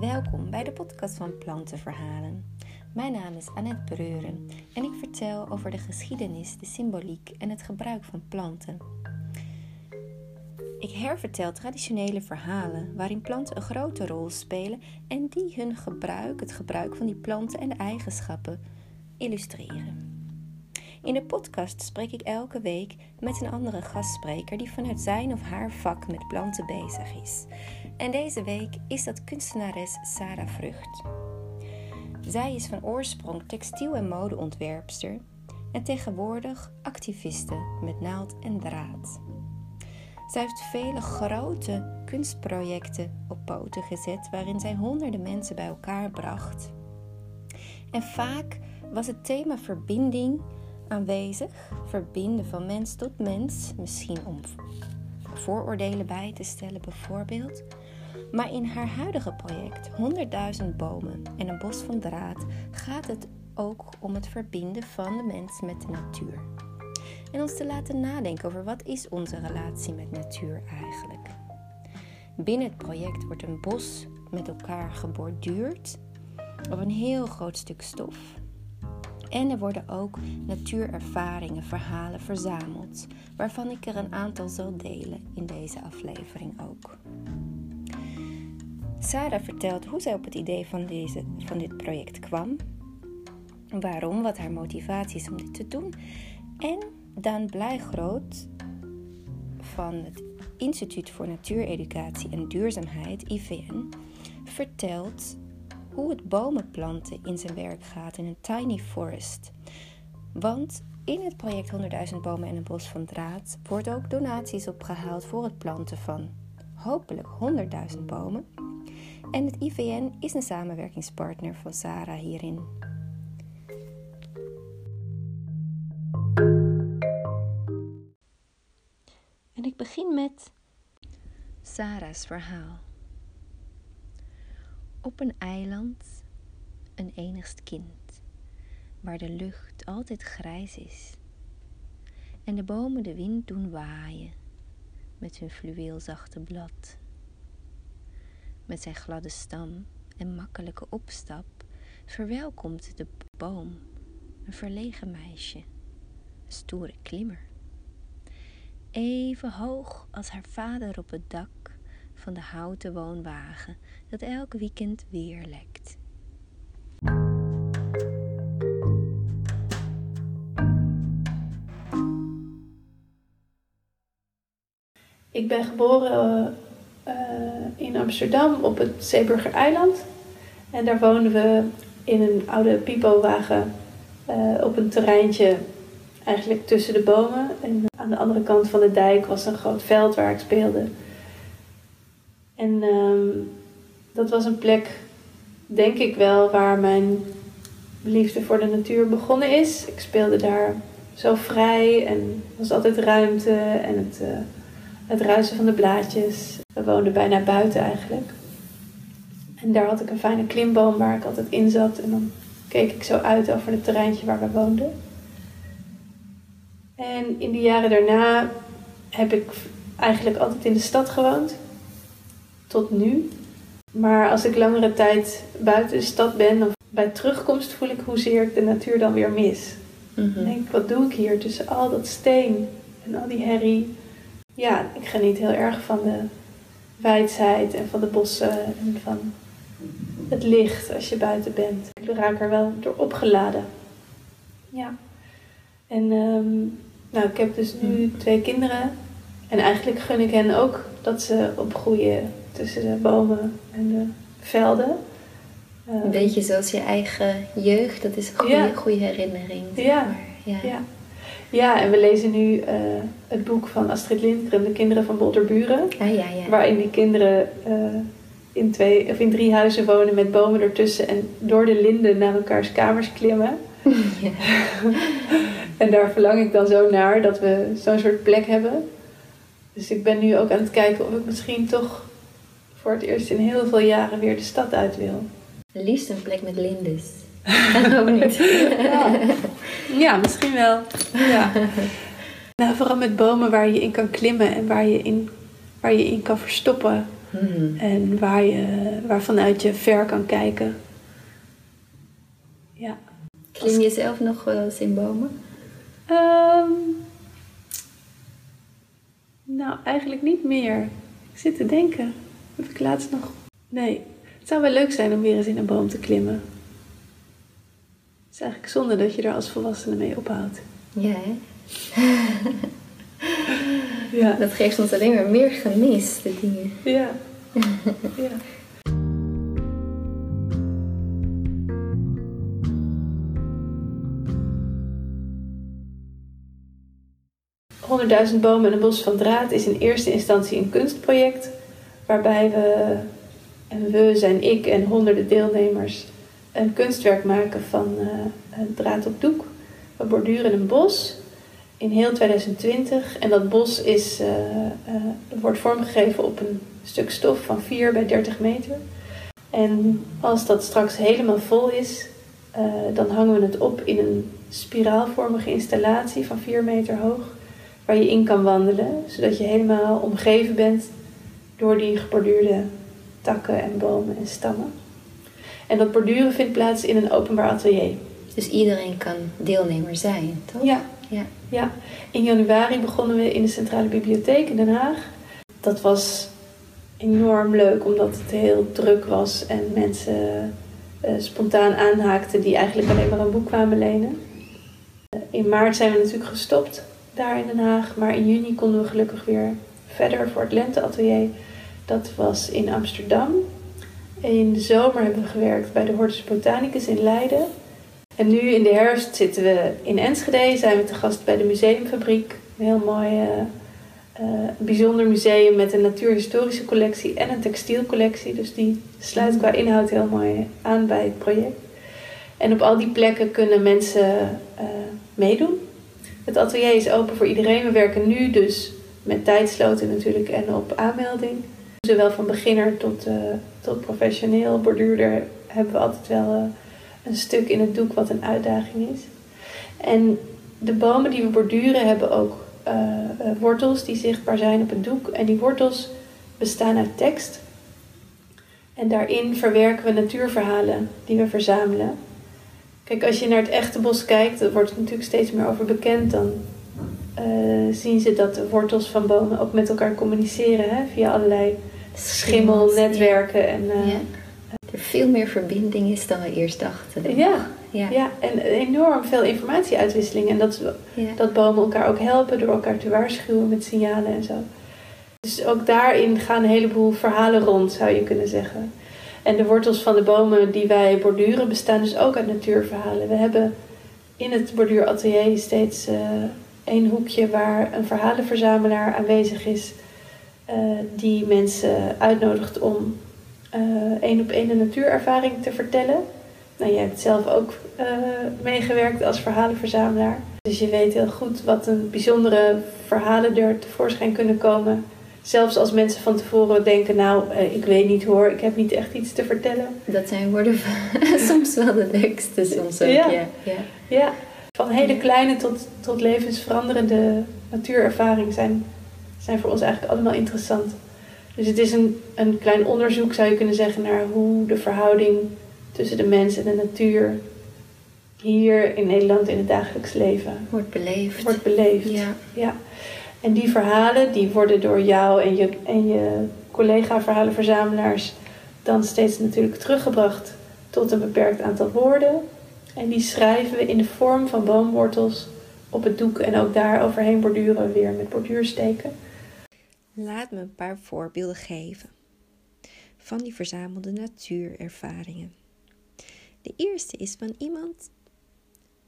Welkom bij de podcast van Plantenverhalen. Mijn naam is Annette Breuren en ik vertel over de geschiedenis, de symboliek en het gebruik van planten. Ik hervertel traditionele verhalen waarin planten een grote rol spelen en die hun gebruik, het gebruik van die planten en de eigenschappen illustreren. In de podcast spreek ik elke week met een andere gastspreker die vanuit zijn of haar vak met planten bezig is. En deze week is dat kunstenares Sarah Vrucht. Zij is van oorsprong textiel- en modeontwerpster en tegenwoordig activiste met naald en draad. Zij heeft vele grote kunstprojecten op poten gezet waarin zij honderden mensen bij elkaar bracht. En vaak was het thema verbinding aanwezig, verbinden van mens tot mens, misschien om vooroordelen bij te stellen bijvoorbeeld. Maar in haar huidige project 100.000 bomen en een bos van draad gaat het ook om het verbinden van de mens met de natuur. En ons te laten nadenken over wat is onze relatie met natuur eigenlijk. Binnen het project wordt een bos met elkaar geborduurd op een heel groot stuk stof. En er worden ook natuurervaringen, verhalen verzameld, waarvan ik er een aantal zal delen in deze aflevering ook. Sarah vertelt hoe zij op het idee van, deze, van dit project kwam, waarom, wat haar motivatie is om dit te doen. En Daan Blijgroot van het Instituut voor Natuureducatie en Duurzaamheid, IVN, vertelt hoe het bomenplanten in zijn werk gaat in een tiny forest. Want in het project 100.000 bomen en een bos van draad wordt ook donaties opgehaald voor het planten van hopelijk 100.000 bomen. En het IVN is een samenwerkingspartner van Sarah hierin. En ik begin met Sarah's verhaal. Op een eiland, een enigst kind, waar de lucht altijd grijs is en de bomen de wind doen waaien met hun fluweelzachte blad. Met zijn gladde stam en makkelijke opstap verwelkomt de boom een verlegen meisje, een stoere klimmer. Even hoog als haar vader op het dak van de houten woonwagen dat elk weekend weer lekt. Ik ben geboren uh, in Amsterdam op het Zeeburger Eiland. En daar woonden we in een oude pipowagen uh, op een terreintje eigenlijk tussen de bomen. En aan de andere kant van de dijk was een groot veld waar ik speelde. En um, dat was een plek, denk ik wel, waar mijn liefde voor de natuur begonnen is. Ik speelde daar zo vrij en was altijd ruimte en het, uh, het ruisen van de blaadjes. We woonden bijna buiten eigenlijk. En daar had ik een fijne klimboom waar ik altijd in zat. En dan keek ik zo uit over het terreintje waar we woonden. En in de jaren daarna heb ik eigenlijk altijd in de stad gewoond tot nu. Maar als ik langere tijd buiten de stad ben, dan bij terugkomst voel ik hoezeer ik de natuur dan weer mis. Mm -hmm. denk, wat doe ik hier tussen al dat steen en al die herrie? Ja, ik geniet heel erg van de wijsheid en van de bossen en van het licht als je buiten bent. Ik raak er wel door opgeladen. Ja. En um, nou, ik heb dus nu twee kinderen. En eigenlijk gun ik hen ook dat ze opgroeien tussen de bomen en de velden. Een beetje zoals je eigen jeugd, dat is een goede, ja. goede herinnering. Ja. ja. ja. Ja, en we lezen nu uh, het boek van Astrid Lindgren, De Kinderen van Bolderburen. Ah, ja, ja. Waarin die kinderen uh, in, twee, of in drie huizen wonen met bomen ertussen en door de linden naar elkaars kamers klimmen. En daar verlang ik dan zo naar dat we zo'n soort plek hebben. Dus ik ben nu ook aan het kijken of ik misschien toch voor het eerst in heel veel jaren weer de stad uit wil. Liefst een plek met lindes. ook niet. Ja. ja, misschien wel. Ja. Nou, vooral met bomen waar je in kan klimmen en waar je in, waar je in kan verstoppen. Hmm. En waar je, waarvanuit je ver kan kijken. Ja. Klim je zelf nog wel eens in bomen? Um, nou, eigenlijk niet meer. Ik zit te denken. Heb ik laatst nog... Nee. Het zou wel leuk zijn om weer eens in een boom te klimmen. Het is eigenlijk zonde dat je er als volwassene mee ophoudt. Ja, hè? ja. Dat geeft ons alleen maar meer gemis, de dingen. Ja. ja. 100.000 bomen en een bos van draad is in eerste instantie een kunstproject waarbij we, en we zijn ik en honderden deelnemers, een kunstwerk maken van uh, draad op doek. We borduren een bos in heel 2020 en dat bos is, uh, uh, wordt vormgegeven op een stuk stof van 4 bij 30 meter. En als dat straks helemaal vol is, dan hangen we het op in een spiraalvormige installatie van 4 meter hoog waar je in kan wandelen, zodat je helemaal omgeven bent door die geborduurde takken en bomen en stammen. En dat borduren vindt plaats in een openbaar atelier. Dus iedereen kan deelnemer zijn, toch? Ja. ja. ja. In januari begonnen we in de Centrale Bibliotheek in Den Haag. Dat was enorm leuk, omdat het heel druk was en mensen uh, spontaan aanhaakten die eigenlijk alleen maar een boek kwamen lenen. Uh, in maart zijn we natuurlijk gestopt daar in Den Haag. Maar in juni konden we gelukkig weer verder voor het lenteatelier. Dat was in Amsterdam. In de zomer hebben we gewerkt bij de Hortus Botanicus in Leiden. En nu in de herfst zitten we in Enschede, zijn we te gast bij de Museumfabriek. Een heel mooi, uh, uh, bijzonder museum met een natuurhistorische collectie en een textielcollectie. Dus die sluit qua inhoud heel mooi aan bij het project. En op al die plekken kunnen mensen uh, meedoen. Het atelier is open voor iedereen. We werken nu dus met tijdsloten natuurlijk en op aanmelding. Zowel van beginner tot, uh, tot professioneel borduurder hebben we altijd wel uh, een stuk in het doek wat een uitdaging is. En de bomen die we borduren hebben ook uh, wortels die zichtbaar zijn op het doek. En die wortels bestaan uit tekst. En daarin verwerken we natuurverhalen die we verzamelen. Kijk, als je naar het echte bos kijkt, er wordt natuurlijk steeds meer over bekend. Dan zien ze dat de wortels van bomen ook met elkaar communiceren hè, via allerlei schimmelnetwerken. Ja. En, uh, ja. Er veel meer verbinding is dan we eerst dachten. Ja, ja. ja, en enorm veel informatieuitwisseling. En dat, dat bomen elkaar ook helpen door elkaar te waarschuwen met signalen en zo. Dus ook daarin gaan een heleboel verhalen rond, zou je kunnen zeggen. En de wortels van de bomen die wij borduren bestaan dus ook uit natuurverhalen. We hebben in het borduuratelier steeds uh, één hoekje waar een verhalenverzamelaar aanwezig is. Uh, die mensen uitnodigt om uh, één op één een natuurervaring te vertellen. Nou, jij hebt zelf ook meegewerkt als verhalenverzamelaar. Dus je weet heel goed wat een bijzondere verhalen er tevoorschijn kunnen komen Zelfs als mensen van tevoren denken, nou, eh, ik weet niet hoor, ik heb niet echt iets te vertellen. Dat zijn woorden soms wel de leukste, soms ook, ja. Ja, ja. van hele kleine tot, tot levensveranderende natuurervaring zijn, zijn voor ons eigenlijk allemaal interessant. Dus het is een, een klein onderzoek, zou je kunnen zeggen, naar hoe de verhouding tussen de mens en de natuur hier in Nederland in het dagelijks leven wordt beleefd. Wordt beleefd. Ja. ja. En die verhalen die worden door jou en je, en je collega-verhalenverzamelaars dan steeds natuurlijk teruggebracht tot een beperkt aantal woorden. En die schrijven we in de vorm van boomwortels op het doek en ook daar overheen borduren we weer met borduursteken. Laat me een paar voorbeelden geven van die verzamelde natuurervaringen. De eerste is van iemand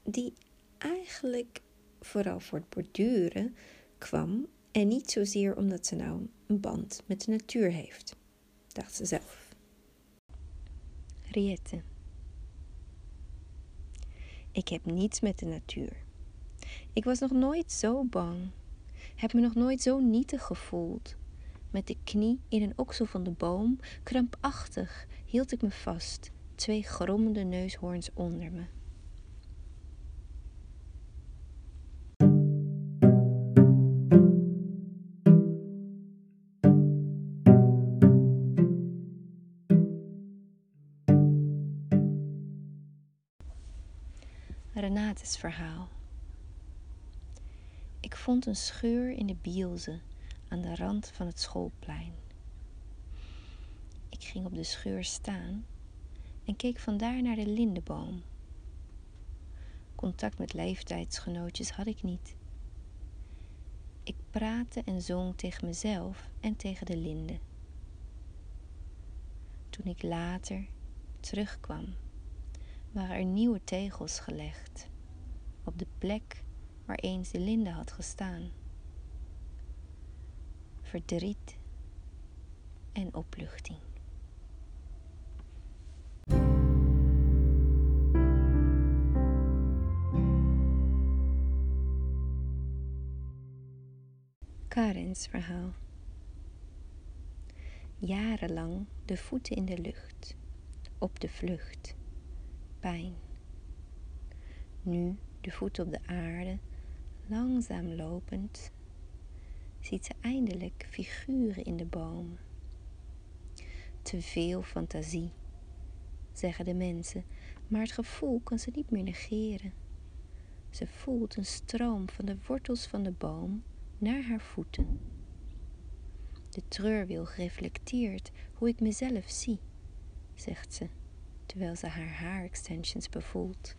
die eigenlijk vooral voor het borduren kwam en niet zozeer omdat ze nou een band met de natuur heeft, dacht ze zelf. Riette. Ik heb niets met de natuur. Ik was nog nooit zo bang, heb me nog nooit zo nietig gevoeld. Met de knie in een oksel van de boom, krampachtig, hield ik me vast, twee grommende neushoorns onder me. Renates verhaal. Vond een scheur in de bielse aan de rand van het schoolplein. Ik ging op de scheur staan en keek vandaar naar de lindeboom. Contact met leeftijdsgenootjes had ik niet. Ik praatte en zong tegen mezelf en tegen de linde. Toen ik later terugkwam, waren er nieuwe tegels gelegd op de plek waar eens de linde had gestaan. Verdriet en opluchting. Karens verhaal. Jarenlang de voeten in de lucht, op de vlucht, pijn. Nu de voeten op de aarde, langzaam lopend, ziet ze eindelijk figuren in de bomen. Te veel fantasie, zeggen de mensen, maar het gevoel kan ze niet meer negeren. Ze voelt een stroom van de wortels van de boom naar haar voeten. De treurwil reflecteert hoe ik mezelf zie, zegt ze, terwijl ze haar haarextensions bevoelt.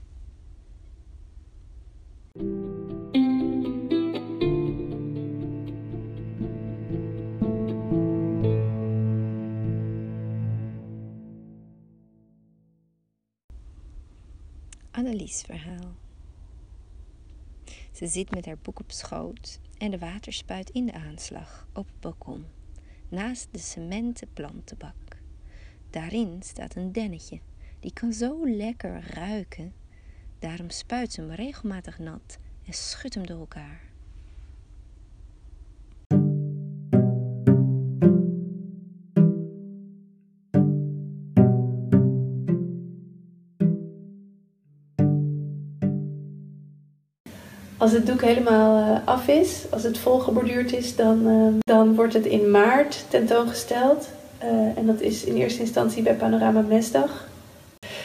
Annelies verhaal. Ze zit met haar boek op schoot en de waterspuit in de aanslag op het balkon, naast de cementen plantenbak. Daarin staat een dennetje, die kan zo lekker ruiken. Daarom spuit ze hem regelmatig nat en schudt hem door elkaar. Als het doek helemaal uh, af is, als het volgeborduurd is, dan, uh, dan wordt het in maart tentoongesteld. Uh, en dat is in eerste instantie bij Panorama Mesdag.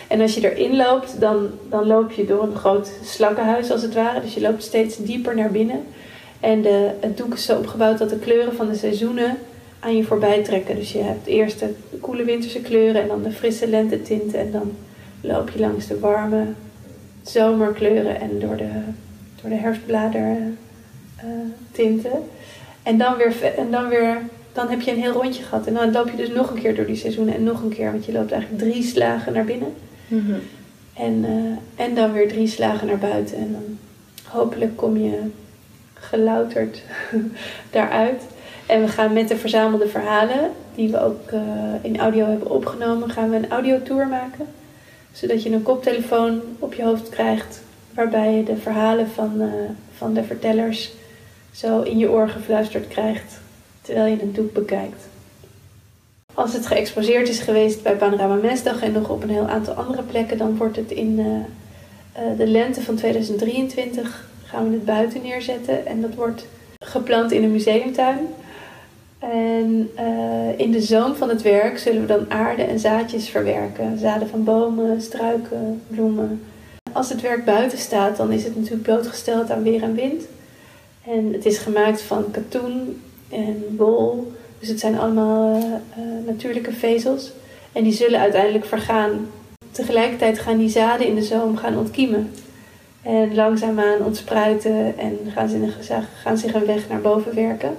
En als je erin loopt, dan, dan loop je door een groot slakkenhuis als het ware. Dus je loopt steeds dieper naar binnen. En de, het doek is zo opgebouwd dat de kleuren van de seizoenen aan je voorbij trekken. Dus je hebt eerst de koele winterse kleuren en dan de frisse lentetinten. En dan loop je langs de warme zomerkleuren en door de door de herfstbladeren uh, tinten. En dan weer, en dan weer, dan heb je een heel rondje gehad. En dan loop je dus nog een keer door die seizoenen en nog een keer, want je loopt eigenlijk drie slagen naar binnen. Mm -hmm. en, uh, en dan weer drie slagen naar buiten. En dan hopelijk kom je gelouterd daaruit. En we gaan met de verzamelde verhalen, die we ook uh, in audio hebben opgenomen, gaan we een audiotour maken. Zodat je een koptelefoon op je hoofd krijgt waarbij je de verhalen van, uh, van de vertellers zo in je oor gefluisterd krijgt terwijl je het doek bekijkt. Als het geëxposeerd is geweest bij Panorama Mensdag en nog op een heel aantal andere plekken, dan wordt het in uh, uh, de lente van 2023 gaan we het buiten neerzetten en dat wordt geplant in een museumtuin. En in de zoom van het werk zullen we dan aarde en zaadjes verwerken. Zaden van bomen, struiken, bloemen, als het werk buiten staat, dan is het natuurlijk blootgesteld aan weer en wind. En het is gemaakt van katoen en wol. Dus het zijn allemaal uh, natuurlijke vezels. En die zullen uiteindelijk vergaan. Tegelijkertijd gaan die zaden in de zoom gaan ontkiemen. En langzaamaan ontspruiten en gaan, ze gaan zich een weg naar boven werken.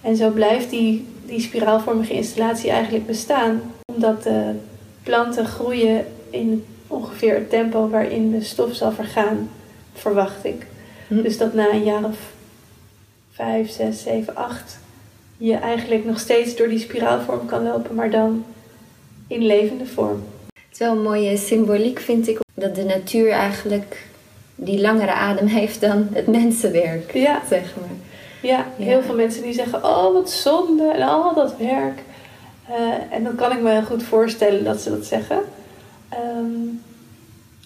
En zo blijft die, die spiraalvormige installatie eigenlijk bestaan. Omdat de planten groeien in ongeveer het tempo waarin de stof zal vergaan, verwacht ik. Hm. Dus dat na een jaar of vijf, zes, zeven, acht je eigenlijk nog steeds door die spiraalvorm kan lopen, maar dan in levende vorm. Het is wel een mooie symboliek, vind ik, dat de natuur eigenlijk die langere adem heeft dan het mensenwerk, ja. zeg maar. Ja, heel veel mensen die zeggen, oh wat zonde en al dat werk. Uh, en dan kan ik me heel goed voorstellen dat ze dat zeggen. Um,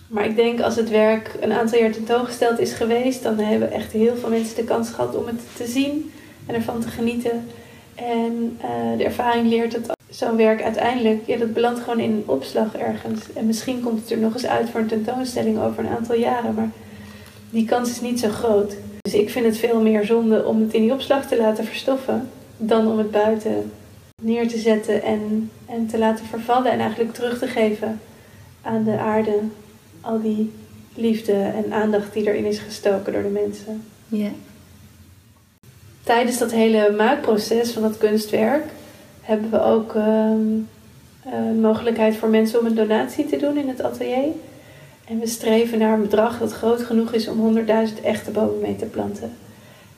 maar ik denk als het werk een aantal jaar tentoongesteld is geweest, dan hebben echt heel veel mensen de kans gehad om het te zien en ervan te genieten. En uh, de ervaring leert dat zo'n werk uiteindelijk, ja, dat belandt gewoon in een opslag ergens. En misschien komt het er nog eens uit voor een tentoonstelling over een aantal jaren, maar die kans is niet zo groot. Dus ik vind het veel meer zonde om het in die opslag te laten verstoffen, dan om het buiten neer te zetten en, en te laten vervallen en eigenlijk terug te geven aan de aarde. Al die liefde en aandacht die erin is gestoken door de mensen. Ja. Tijdens dat hele maakproces van dat kunstwerk hebben we ook um, mogelijkheid voor mensen om een donatie te doen in het atelier. En we streven naar een bedrag dat groot genoeg is om 100.000 echte bomen mee te planten.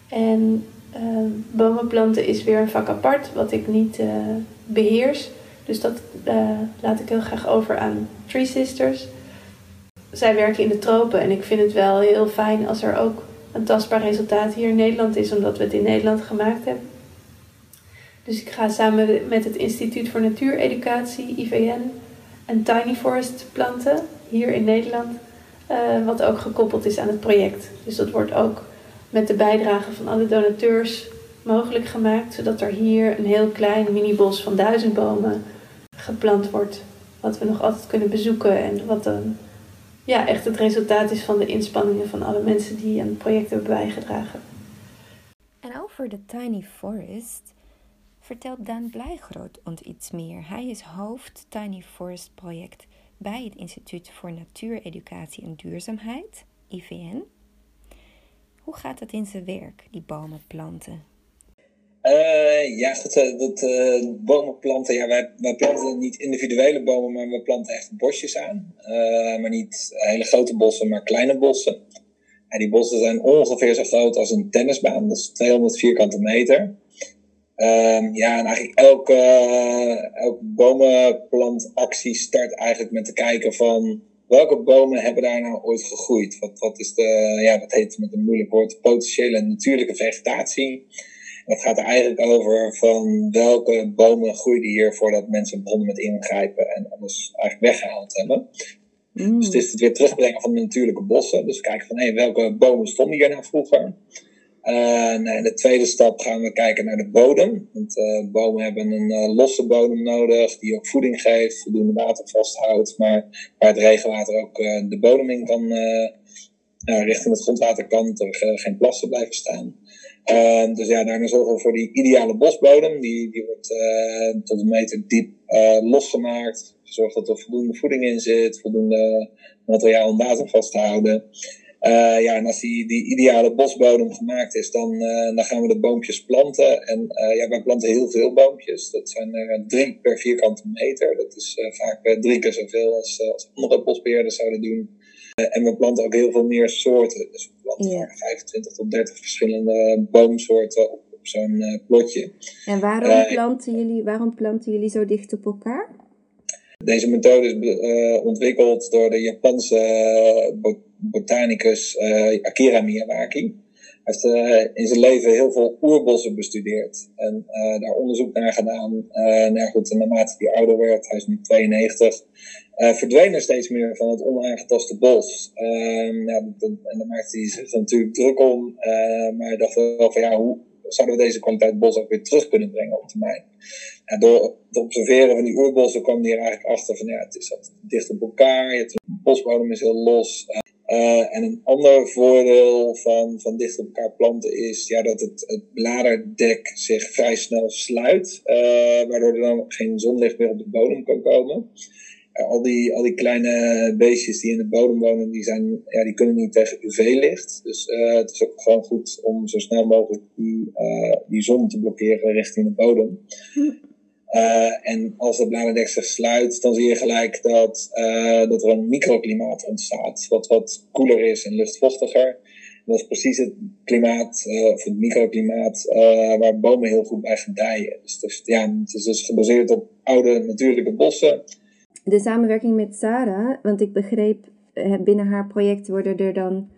En uh, bomen planten is weer een vak apart, wat ik niet uh, beheers. Dus dat laat ik heel graag over aan Tree Sisters. Zij werken in de tropen en ik vind het wel heel fijn als er ook een tastbaar resultaat hier in Nederland is, omdat we het in Nederland gemaakt hebben. Dus ik ga samen met het Instituut voor Natuureducatie, IVN, een tiny forest planten hier in Nederland. Uh, wat ook gekoppeld is aan het project. Dus dat wordt ook met de bijdrage van alle donateurs mogelijk gemaakt. Zodat er hier een heel klein minibos van duizend bomen geplant wordt. Wat we nog altijd kunnen bezoeken en wat dan ja, echt het resultaat is van de inspanningen van alle mensen die aan het project hebben bijgedragen. En over de Tiny Forest vertelt Daan Blijgroot ons iets meer. Hij is hoofd Tiny Forest project bij het Instituut voor Natuureducatie en Duurzaamheid, IVN. Hoe gaat dat in zijn werk, die bomen planten? Uh, ja, goed, uh, dat uh, bomen planten, ja, wij, wij planten niet individuele bomen, maar we planten echt bosjes aan. maar niet hele grote bossen, maar kleine bossen. En die bossen zijn ongeveer zo groot als een tennisbaan, dat is 200 vierkante meter. Ehm, ja, en eigenlijk elke, elke bomenplantactie start eigenlijk met te kijken van welke bomen hebben daar nou ooit gegroeid? Wat, wat is de, ja, dat heet met een moeilijk woord, potentiële natuurlijke vegetatie. Het gaat er eigenlijk over van welke bomen groeiden hier voordat mensen begonnen met ingrijpen en alles eigenlijk weggehaald hebben. Mm. Dus het is het weer terugbrengen van de natuurlijke bossen. Dus kijken van hey, welke bomen stonden hier nou vroeger. Uh, in de tweede stap gaan we kijken naar de bodem. Want uh, bomen hebben een uh, losse bodem nodig, die ook voeding geeft, voldoende water vasthoudt, maar waar het regenwater ook de bodem in kan, richting het grondwater kan, er geen plassen blijven staan. Uh, dus ja, daarna zorgen we voor die ideale bosbodem. Die, die wordt uh, tot een meter diep uh, losgemaakt. Zorg dat er voldoende voeding in zit, voldoende materiaal om water vast te houden. ja, en als die, die ideale bosbodem gemaakt is, dan, dan gaan we de boompjes planten. En ja, wij planten heel veel boompjes. Dat zijn er drie per vierkante meter. Dat is vaak drie keer zoveel als, als andere bosbeheerders zouden doen. Eh, en we planten ook heel veel meer soorten. Dus we planten ja. 25 tot 30 verschillende boomsoorten op, op zo'n uh, plotje. En waarom, uh, planten jullie, waarom planten jullie zo dicht op elkaar? Deze methode is ontwikkeld door de Japanse botanicus Akira Miyawaki. Hij heeft in zijn leven heel veel oerbossen bestudeerd en daar onderzoek naar gedaan. nou goed, naarmate hij ouder werd, hij is nu 92, uh, verdween er steeds meer van het onaangetaste bos. Dat, en daar maakte hij zich natuurlijk druk om. Maar hij dacht wel van ja, hoe zouden we deze kwaliteit bos ook weer terug kunnen brengen op termijn? Ja, door het observeren van die oerbossen kwam hij er eigenlijk achter van ja, het is dicht op elkaar. Het bosbodem is heel los. En een ander voordeel van, van dicht op elkaar planten is ja, dat het, het bladerdek zich vrij snel sluit, uh, waardoor er dan geen zonlicht meer op de bodem kan komen al, die, al die kleine beestjes die in de bodem wonen, die, zijn, ja, die kunnen niet tegen UV-licht. Dus het is ook gewoon goed om zo snel mogelijk die, die zon te blokkeren richting de bodem. Uh, en als het bladerdek zich sluit, dan zie je gelijk dat, dat er een microklimaat ontstaat. Wat wat koeler is en luchtvochtiger. Dat is precies het klimaat, of het microklimaat, waar bomen heel goed bij gedijen. Dus, dus ja, het is dus gebaseerd op oude natuurlijke bossen de samenwerking met Sarah, want ik begreep, eh, binnen haar project worden er dan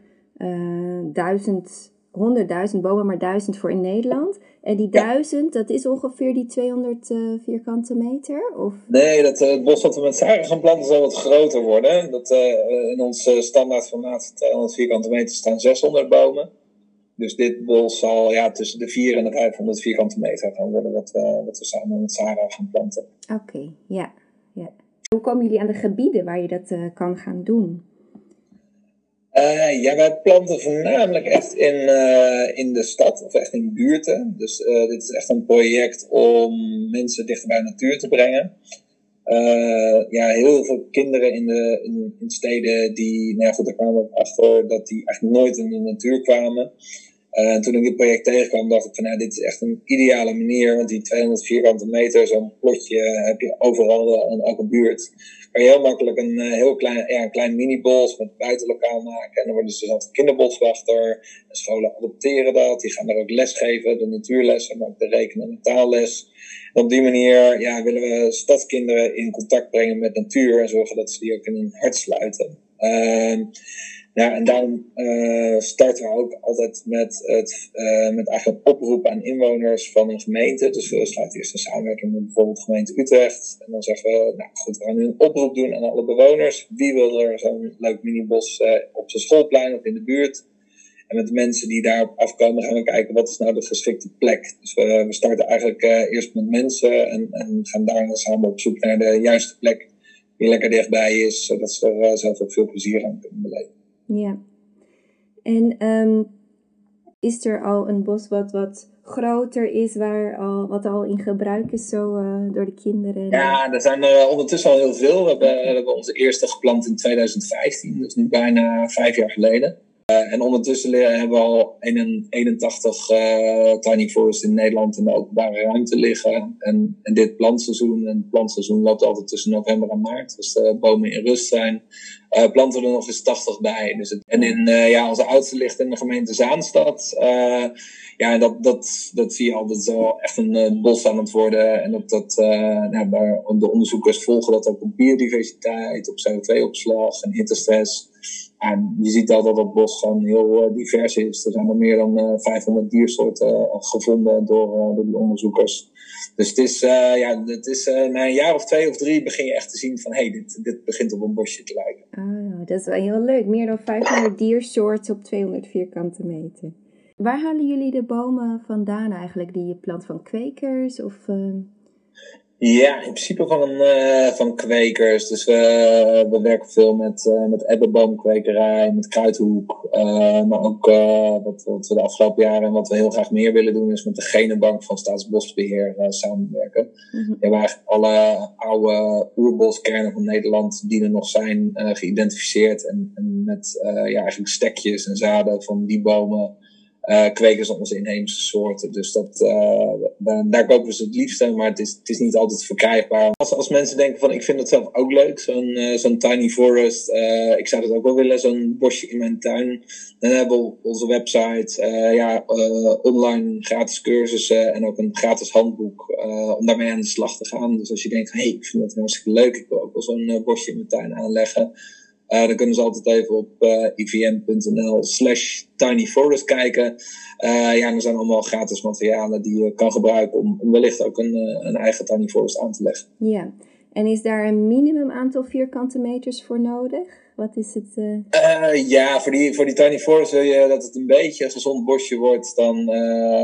duizend, honderdduizend bomen, maar duizend voor in Nederland. En die duizend, dat is ongeveer die 200 uh, eh, vierkante meter? Of? Nee, dat, het bos dat we met Sarah gaan planten zal wat groter worden. Dat, in ons standaard formaat van 200 vierkante meter staan 600 bomen. dus dit bos zal ja, tussen de 400 en de 500 vierkante meter gaan worden, wat we, wat we samen met Sarah gaan planten. Oké, ja, ja. Hoe komen jullie aan de gebieden waar je dat kan gaan doen? Uh, ja, wij planten voornamelijk echt in, uh, in de stad of echt in buurten. Dus dit is echt een project om mensen dichter bij de natuur te brengen. ja, heel veel kinderen in, de, in, in steden die, nou goed, daar kwamen we achter dat die eigenlijk nooit in de natuur kwamen. En toen ik dit project tegenkwam, dacht ik van nou, dit is echt een ideale manier. Want die 200 vierkante meter, zo'n plotje, heb je overal in elke buurt. Kan je heel makkelijk een uh, heel klein, ja, klein mini-bos met buitenlokaal maken. En dan worden ze zelf kinderboswachter. En scholen adopteren dat. Die gaan daar ook les geven, de natuurles maar ook de rekenen- en taalles. En op die manier ja, willen we stadskinderen in contact brengen met natuur. En zorgen dat ze die ook in hun hart sluiten. Uh, ja, en daarom uh, starten we ook altijd met, het, uh, met eigenlijk een oproep aan inwoners van een gemeente. Dus we sluiten eerst een samenwerking met bijvoorbeeld gemeente Utrecht. En dan zeggen we, nou goed, we gaan nu een oproep doen aan alle bewoners. Wie wil er zo'n leuk minibos uh, op zijn schoolplein of in de buurt? En met de mensen die daarop afkomen gaan we kijken wat is nou de geschikte plek. Dus we, we starten eigenlijk eerst met mensen en, en gaan daarna samen op zoek naar de juiste plek. Die lekker dichtbij is, zodat ze er zelf ook veel plezier aan kunnen beleven. Ja. En um, is er al een bos wat wat groter is, waar al, wat al in gebruik is zo uh, door de kinderen? Ja, er zijn er ondertussen al heel veel. We hebben, we hebben onze eerste geplant in 2015, dus nu bijna vijf jaar geleden. Uh, en ondertussen hebben we al 81 uh, tiny forests in Nederland in de openbare ruimte liggen. En, en dit plantseizoen, en het plantseizoen loopt altijd tussen november en maart, als de bomen in rust zijn, uh, planten we er nog eens 80 bij. Dus en in, ja, onze oudste ligt in de gemeente Zaanstad. ja, dat, dat, dat zie je altijd zo echt een bos aan het worden. En dat, dat nou, de onderzoekers volgen dat ook op biodiversiteit, op CO2-opslag en hittestress. En je ziet al dat het bos gewoon heel divers is. Er zijn er meer dan uh, 500 diersoorten gevonden door, door die onderzoekers. Dus is, ja, het is na een jaar of twee of drie begin je echt te zien van hé, hey, dit, dit begint op een bosje te lijken. Ah, dat is wel heel leuk. Meer dan 500 diersoorten op 200 vierkante meter. Waar halen jullie de bomen vandaan eigenlijk? Die je plant van kwekers of... Ja, in principe van, uh, van kwekers. Dus we, we werken veel met, uh, met ebbenboomkwekerij, met kruidhoek. Uh, maar ook wat, wat we de afgelopen jaren en wat we heel graag meer willen doen, is met de genenbank van Staatsbosbeheer samenwerken. Mm -hmm. We hebben eigenlijk alle oude oerboskernen van Nederland die er nog zijn geïdentificeerd. En, en met ja, eigenlijk stekjes en zaden van die bomen uh, kweken ze onze inheemse soorten. Dus dat, uh, daar, kopen ze het liefste, maar het is, het is niet altijd verkrijgbaar. Als, als mensen denken van ik vind het zelf ook leuk, zo'n zo'n tiny forest, ik zou dat ook wel willen, zo'n bosje in mijn tuin. Dan hebben we onze website ja, online gratis cursussen en ook een gratis handboek om daarmee aan de slag te gaan. Dus als je denkt, hé, hey, ik vind het hartstikke leuk, ik wil ook wel zo'n bosje in mijn tuin aanleggen. Uh, dan kunnen ze altijd even op uh, ivm.nl slash tinyforest kijken. Uh, ja, er zijn allemaal gratis materialen die je kan gebruiken om, om wellicht ook een, een eigen tiny forest aan te leggen. Ja, en is daar een minimum aantal vierkante meters voor nodig? Wat is het? ja, voor die, voor die tiny forest wil je dat het een beetje een gezond bosje wordt, dan,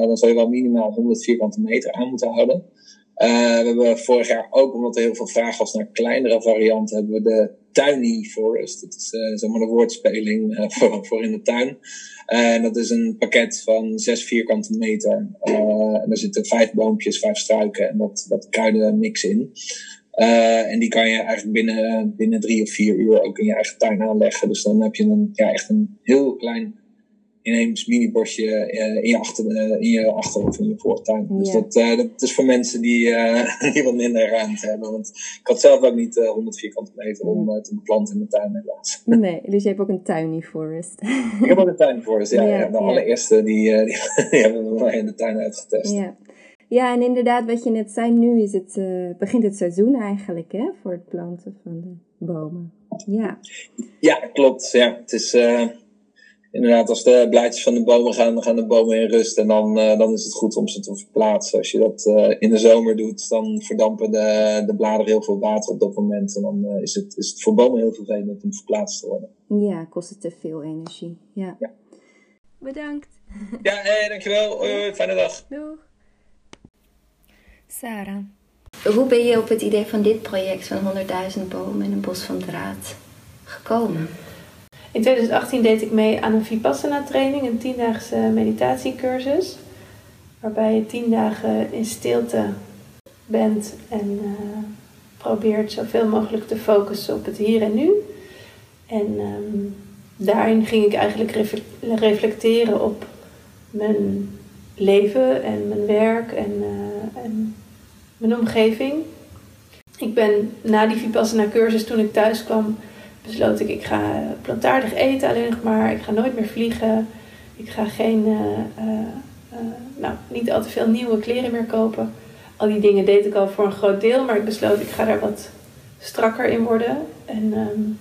dan zou je wel minimaal 100 vierkante meter aan moeten houden. Uh, we hebben vorig jaar ook, omdat er heel veel vraag was naar kleinere varianten, hebben we de Tiny Forest. Dat is uh, zeg maar de woordspeling uh, voor, voor in de tuin. En dat is een pakket van zes vierkante meter. en er zitten vijf boompjes, vijf struiken en wat, wat kruidenmix in. en die kan je eigenlijk binnen, binnen drie of vier uur ook in je eigen tuin aanleggen. Dus dan heb je een, ja, echt een heel klein inheems minibosje uh, in, je achter, uh, in je achter of in je voortuin. Dus dat, uh, dat is voor mensen die, die wat minder ruimte hebben. Want ik had zelf ook niet 100 vierkante meter om te beplanten in mijn tuin helaas. Nee, dus je hebt ook een tiny forest. ik heb ook een tiny forest, ja. ja, ja de allereerste die, die, die, hebben we in de tuin uitgetest. Ja. Ja, en inderdaad, wat je net zei, nu is het, begint het seizoen eigenlijk hè, voor het planten van de bomen. Ja, ja klopt. Ja. Het is, inderdaad, als de blaadjes van de bomen gaan, dan gaan de bomen in rust. En dan, uh, dan is het goed om ze te verplaatsen. Als je dat uh, in de zomer doet, dan verdampen de, de bladeren heel veel water op dat moment. En dan uh, is, het, is het voor bomen heel vervelend om verplaatst te worden. Ja, kost het te veel energie. Ja. ja. Bedankt. Ja, nee, dankjewel. Fijne dag. Doeg. Sarah, hoe ben je op het idee van dit project van 100.000 bomen en een bos van draad gekomen? In 2018 deed ik mee aan een Vipassana training, een tiendaagse meditatiecursus. Waarbij je tien dagen in stilte bent en uh, probeert zoveel mogelijk te focussen op het hier en nu. En um, daarin ging ik eigenlijk reflecteren op mijn leven en mijn werk en, uh, en mijn omgeving. Ik ben na die Vipassana cursus, toen ik thuis kwam, besloot ik, ik ga plantaardig eten alleen nog maar. Ik ga nooit meer vliegen. Ik ga geen, uh, uh, nou, niet al te veel nieuwe kleren meer kopen. Al die dingen deed ik al voor een groot deel, maar ik besloot, ik ga daar wat strakker in worden. En, um,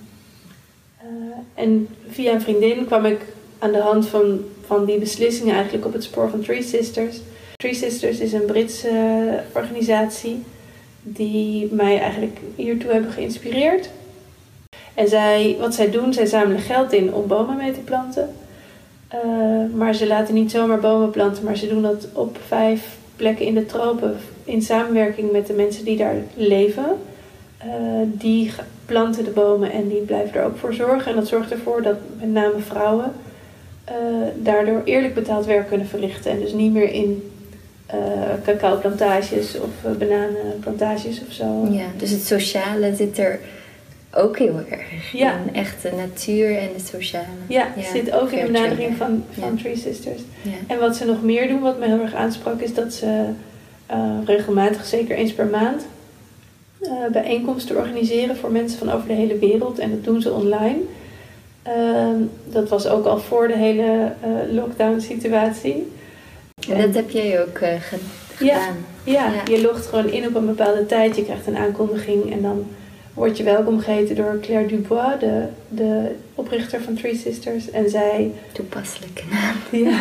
en via een vriendin kwam ik aan de hand van, van die beslissingen eigenlijk op het spoor van Three Sisters. Three Sisters is een Britse organisatie die mij eigenlijk hiertoe hebben geïnspireerd. En zij, wat zij doen, zij zamelen geld in om bomen mee te planten. Uh, maar ze laten niet zomaar bomen planten, maar ze doen dat op vijf plekken in de tropen in samenwerking met de mensen die daar leven. Uh, die planten de bomen en die blijven er ook voor zorgen. En dat zorgt ervoor dat met name vrouwen uh, daardoor eerlijk betaald werk kunnen verrichten. En dus niet meer in cacaoplantages of bananenplantages of zo. Ja, dus het sociale zit er ook heel erg. Ja. In echte natuur en de sociale. Ja, ja zit ook in de benadering van, van Three Sisters. En wat ze nog meer doen, wat me heel erg aansprak, is dat ze uh, regelmatig, zeker eens per maand, uh, bijeenkomsten organiseren voor mensen van over de hele wereld. En dat doen ze online. Uh, dat was ook al voor de hele uh, lockdown-situatie. En dat heb jij ook gedaan? Ja, ja, je logt gewoon in op een bepaalde tijd. Je krijgt een aankondiging en dan word je welkom geheten door Claire Dubois, de, de oprichter van Three Sisters. En zij... Toepasselijke naam. Ja.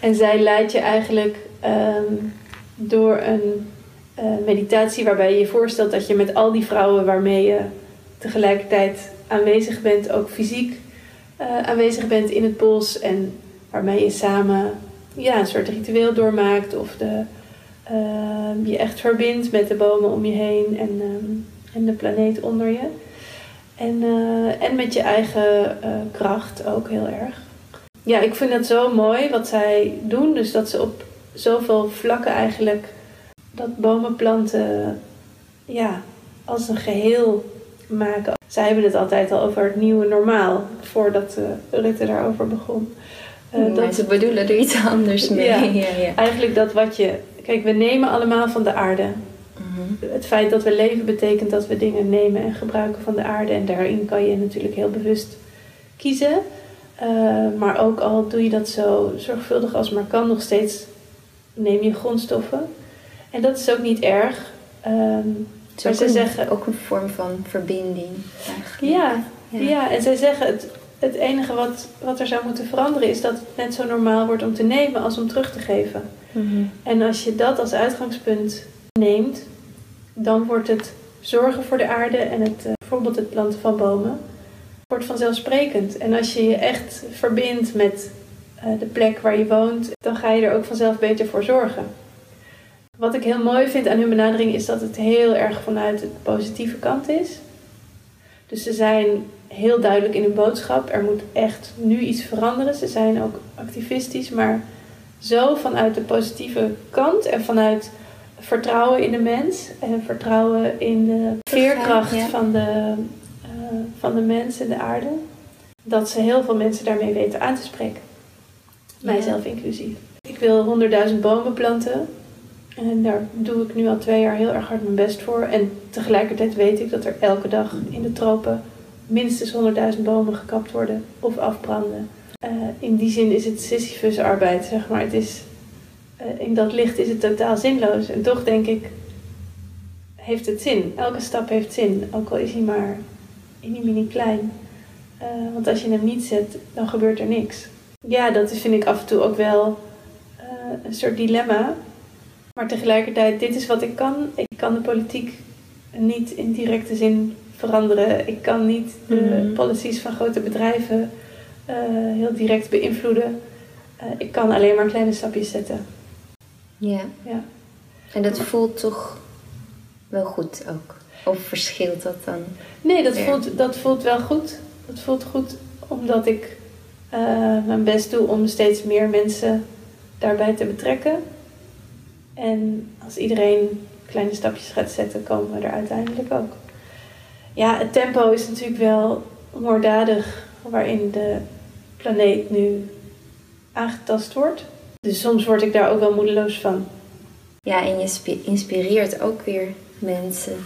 En zij leidt je eigenlijk um, door een uh, meditatie waarbij je je voorstelt dat je met al die vrouwen waarmee je tegelijkertijd aanwezig bent, ook fysiek uh, aanwezig bent in het bos. En waarmee je samen ja, een soort ritueel doormaakt of de, uh, je echt verbindt met de bomen om je heen. En um, en de planeet onder je. En, uh, en met je eigen uh, kracht ook heel erg. Ja, ik vind het zo mooi wat zij doen. Dus dat ze op zoveel vlakken eigenlijk dat bomen planten ja, als een geheel maken. Zij hebben het altijd al over het nieuwe normaal, voordat uh, Rutte daarover begon. Uh, dat ze bedoelen er iets anders mee. Ja, ja, ja. Eigenlijk dat wat je. Kijk, we nemen allemaal van de aarde. Het feit dat we leven betekent dat we dingen nemen en gebruiken van de aarde. En daarin kan je natuurlijk heel bewust kiezen. Uh, maar ook al doe je dat zo zorgvuldig als maar kan, nog steeds neem je grondstoffen. En dat is ook niet erg. Um, maar ze zeggen ook een vorm van verbinding. Eigenlijk. Ja, ja, ja. en zij zeggen het, het enige wat, wat er zou moeten veranderen is dat het net zo normaal wordt om te nemen als om terug te geven. Mm -hmm. En als je dat als uitgangspunt neemt, dan wordt het zorgen voor de aarde en het, uh, bijvoorbeeld het planten van bomen, wordt vanzelfsprekend. En als je je echt verbindt met uh, de plek waar je woont, dan ga je er ook vanzelf beter voor zorgen. Wat ik heel mooi vind aan hun benadering is dat het heel erg vanuit de positieve kant is. Dus ze zijn heel duidelijk in hun boodschap. Er moet echt nu iets veranderen. Ze zijn ook activistisch, maar zo vanuit de positieve kant en vanuit vertrouwen in de mens en vertrouwen in de veerkracht van, de, uh, van de mens en de aarde. Dat ze heel veel mensen daarmee weten aan te spreken. Mijzelf inclusief. Ik wil 100.000 bomen planten. En daar doe ik nu al twee jaar heel erg hard mijn best voor. En tegelijkertijd weet ik dat er elke dag in de tropen minstens 100.000 bomen gekapt worden of afbranden. Uh, in die zin is het Sisyphus arbeid, zeg maar. Het is eh, in dat licht is het totaal zinloos. En toch denk ik, heeft het zin. Elke stap heeft zin, ook al is hij maar mini mini klein. Uh, want als je hem niet zet, dan gebeurt er niks. Ja, dat is, vind ik af en toe ook wel uh, een soort dilemma. Maar tegelijkertijd, dit is wat ik kan. Ik kan de politiek niet in directe zin veranderen. Ik kan niet de mm. policies van grote bedrijven uh, heel direct beïnvloeden. eh, ik kan alleen maar kleine stapjes zetten. Ja. Ja. En dat voelt toch wel goed ook? Of verschilt dat dan? Nee, dat voelt, dat voelt wel goed. Dat voelt goed omdat ik eh, mijn best doe om steeds meer mensen daarbij te betrekken. En als iedereen kleine stapjes gaat zetten, komen we er uiteindelijk ook. Ja, het tempo is natuurlijk wel moorddadig waarin de planeet nu aangetast wordt. Dus soms word ik daar ook wel moedeloos van. Ja, en je spi- inspireert ook weer mensen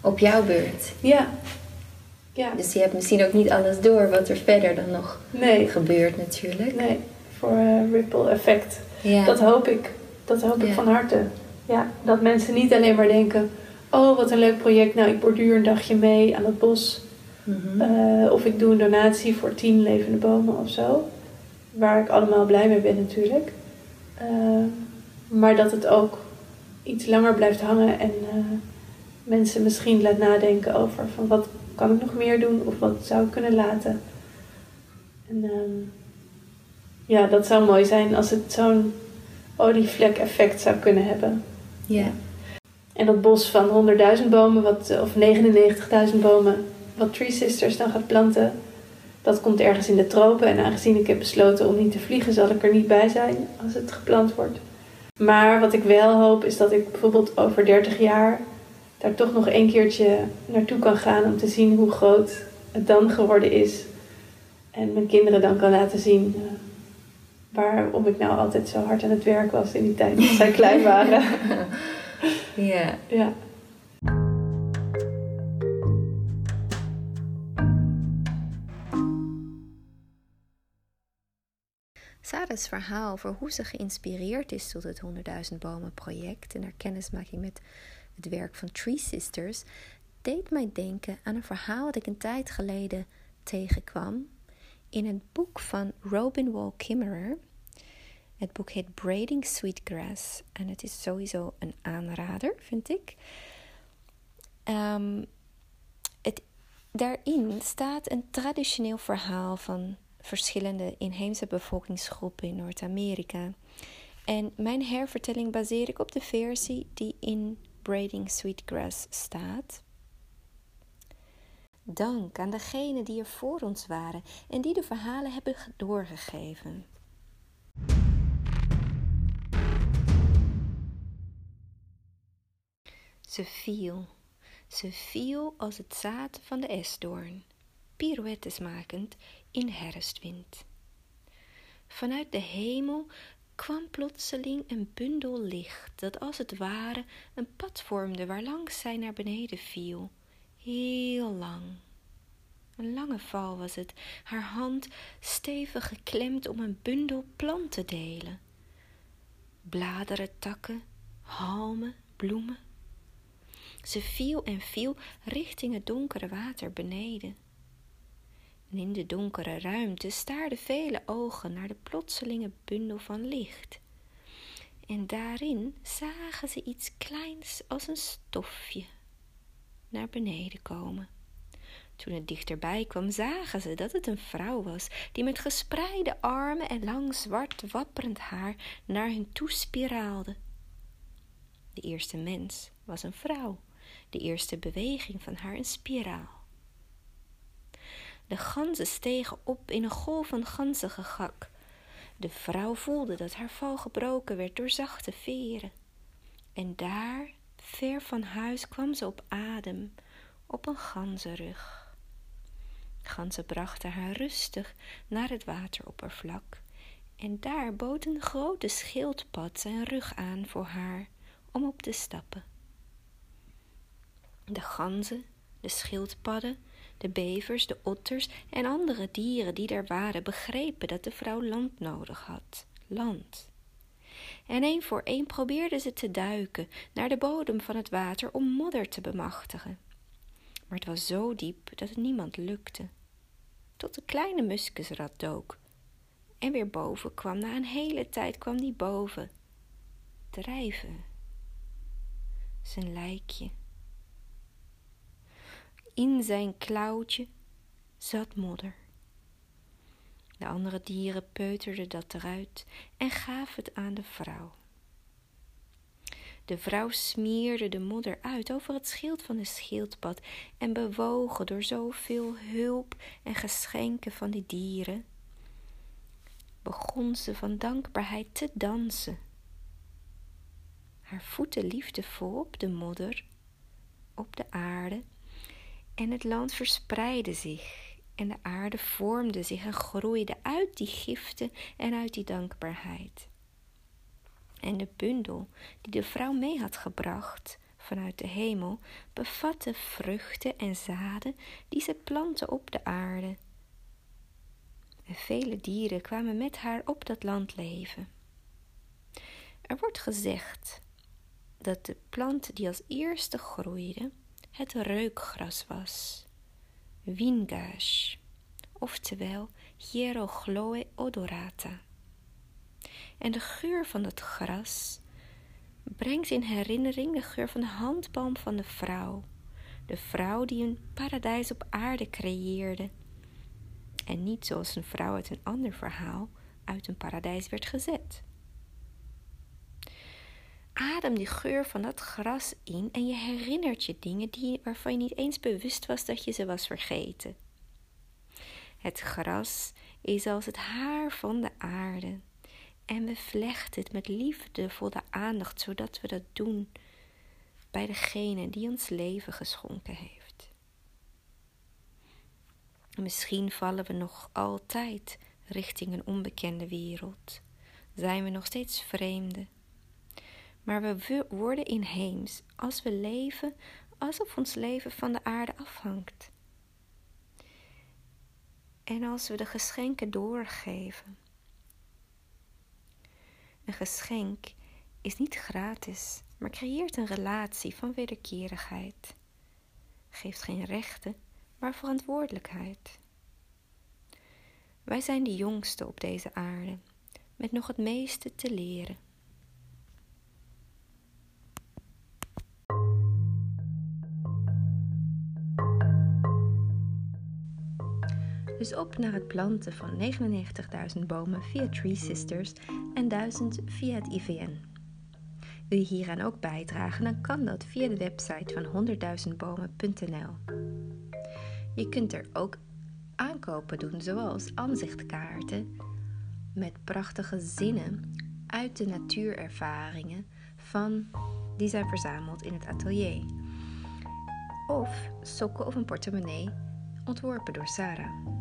op jouw beurt. Ja. Ja. Dus je hebt misschien ook niet alles door wat er verder dan nog Nee. gebeurt natuurlijk. Nee. Voor eh, ripple effect. Ja. Dat hoop ik. Dat hoop ik van harte. Ja, dat mensen niet alleen maar denken... Oh, wat een leuk project. Nou, ik borduur een dagje mee aan het bos. Mhm. Eh, of ik doe een donatie voor tien levende bomen of zo. Waar ik allemaal blij mee ben natuurlijk. Eh, maar dat het ook iets langer blijft hangen. En eh, mensen misschien laat nadenken over... Van wat kan ik nog meer doen? Of wat zou ik kunnen laten? En ehm, ja, dat zou mooi zijn als het zo'n olievlek effect zou kunnen hebben. ja. En dat bos van 100.000 bomen, wat, of 99.000 bomen, wat Tree Sisters dan gaat planten, dat komt ergens in de tropen. En aangezien ik heb besloten om niet te vliegen, zal ik er niet bij zijn als het geplant wordt. Maar wat ik wel hoop, is dat ik bijvoorbeeld over 30 jaar daar toch nog een keertje naartoe kan gaan om te zien hoe groot het dan geworden is. En mijn kinderen dan kan laten zien eh, waarom ik nou altijd zo hard aan het werk was in die tijd dat zij klein waren. ja. Ja. Sarah's verhaal over hoe ze geïnspireerd is tot het 100.000 bomen project en haar kennismaking met het werk van Tree Sisters deed mij denken aan een verhaal dat ik een tijd geleden tegenkwam in het boek van Robin Wall Kimmerer. Het boek heet Braiding Sweetgrass en het is sowieso een aanrader, vind ik. Ehm, het, daarin staat een traditioneel verhaal van verschillende inheemse bevolkingsgroepen in Noord-Amerika. En mijn hervertelling baseer ik op de versie die in Braiding Sweetgrass staat. Dank aan degenen die er voor ons waren en die de verhalen hebben ge- doorgegeven. Ze viel, ze viel als het zaad van de esdoorn, pirouettes makend in herfstwind. Vanuit de hemel kwam plotseling een bundel licht dat als het ware een pad vormde waarlangs zij naar beneden viel, heel lang. Een lange val was het, haar hand stevig geklemd om een bundel plant te delen. Bladeren, takken, halmen, bloemen. Ze viel en viel richting het donkere water beneden. En in de donkere ruimte staarden vele ogen naar de plotselinge bundel van licht. En daarin zagen ze iets kleins als een stofje naar beneden komen. Toen het dichterbij kwam, zagen ze dat het een vrouw was, die met gespreide armen en lang zwart wapperend haar naar hen toe spiraalde. De eerste mens was een vrouw, de eerste beweging van haar een spiraal. De ganzen stegen op in een golf van ganzengegak. De vrouw voelde dat haar val gebroken werd door zachte veren. En daar, ver van huis, kwam ze op adem, op een ganzenrug. Ganzen brachten haar rustig naar het wateroppervlak. En daar bood een grote schildpad zijn rug aan voor haar om op te stappen. De ganzen, de schildpadden, de bevers, de otters en andere dieren die er waren begrepen dat de vrouw land nodig had. Land. En één voor één probeerden ze te duiken naar de bodem van het water om modder te bemachtigen. Maar het was zo diep dat het niemand lukte. Tot de kleine muskusrat dook. En weer boven kwam, na een hele tijd kwam die boven. Drijven. Zijn lijkje. In zijn klauwtje zat modder. De andere dieren peuterden dat eruit en gaven het aan de vrouw. De vrouw smeerde de modder uit over het schild van de schildpad en bewogen door zoveel hulp en geschenken van die dieren, begon ze van dankbaarheid te dansen. Haar voeten liefdevol op de modder, op de aarde, en het land verspreidde zich en de aarde vormde zich en groeide uit die giften en uit die dankbaarheid. En de bundel die de vrouw mee had gebracht vanuit de hemel bevatte vruchten en zaden die ze plantte op de aarde. En vele dieren kwamen met haar op dat land leven. Er wordt gezegd dat de plant die als eerste groeide het reukgras was, wingash, oftewel hierochloe odorata. En de geur van het gras brengt in herinnering de geur van de handpalm van de vrouw, de vrouw die een paradijs op aarde creëerde. En niet zoals een vrouw uit een ander verhaal uit een paradijs werd gezet. Adem die geur van dat gras in en je herinnert je dingen die, waarvan je niet eens bewust was dat je ze was vergeten. Het gras is als het haar van de aarde en we vlechten het met liefdevolle aandacht, zodat we dat doen bij degene die ons leven geschonken heeft. Misschien vallen we nog altijd richting een onbekende wereld. Zijn we nog steeds vreemden maar we worden inheems als we leven alsof ons leven van de aarde afhangt. En als we de geschenken doorgeven. Een geschenk is niet gratis, maar creëert een relatie van wederkerigheid. Geeft geen rechten, maar verantwoordelijkheid. Wij zijn de jongste op deze aarde, met nog het meeste te leren. Dus op naar het planten van 99.000 bomen via Tree Sisters en 1000 via het IVN. Wil je hieraan ook bijdragen, dan kan dat via de website van 100.000bomen.nl. Je kunt er ook aankopen doen, zoals aanzichtkaarten met prachtige zinnen uit de natuurervaringen van die zijn verzameld in het atelier. Of sokken of een portemonnee ontworpen door Sarah.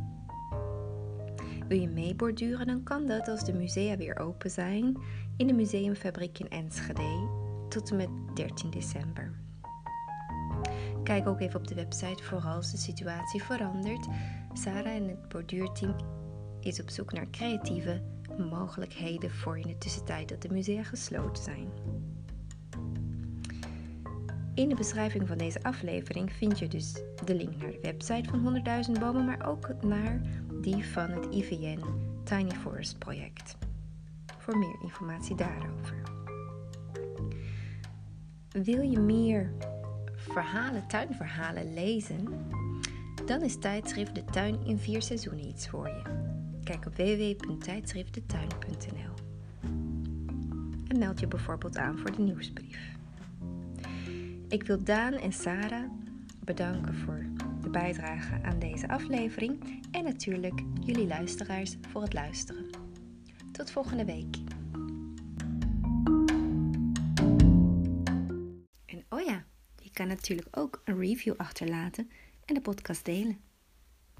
Wil je meeborduren, dan kan dat als de musea weer open zijn in de Museumfabriek in Enschede tot en met 13 december. Kijk ook even op de website voor als de situatie verandert. Sarah en het borduurteam is op zoek naar creatieve mogelijkheden voor in de tussentijd dat de musea gesloten zijn. In de beschrijving van deze aflevering vind je dus de link naar de website van 100.000 bomen, maar ook naar die van het IVN Tiny Forest project. Voor meer informatie daarover. Wil je meer verhalen, tuinverhalen lezen? Dan is tijdschrift De Tuin in vier seizoenen iets voor je. Kijk op www.tijdschriftdetuin.nl en meld je bijvoorbeeld aan voor de nieuwsbrief. Ik wil Daan en Sarah bedanken voor de bijdrage aan deze aflevering en natuurlijk jullie luisteraars voor het luisteren. Tot volgende week. En oh ja, je kan natuurlijk ook een review achterlaten en de podcast delen.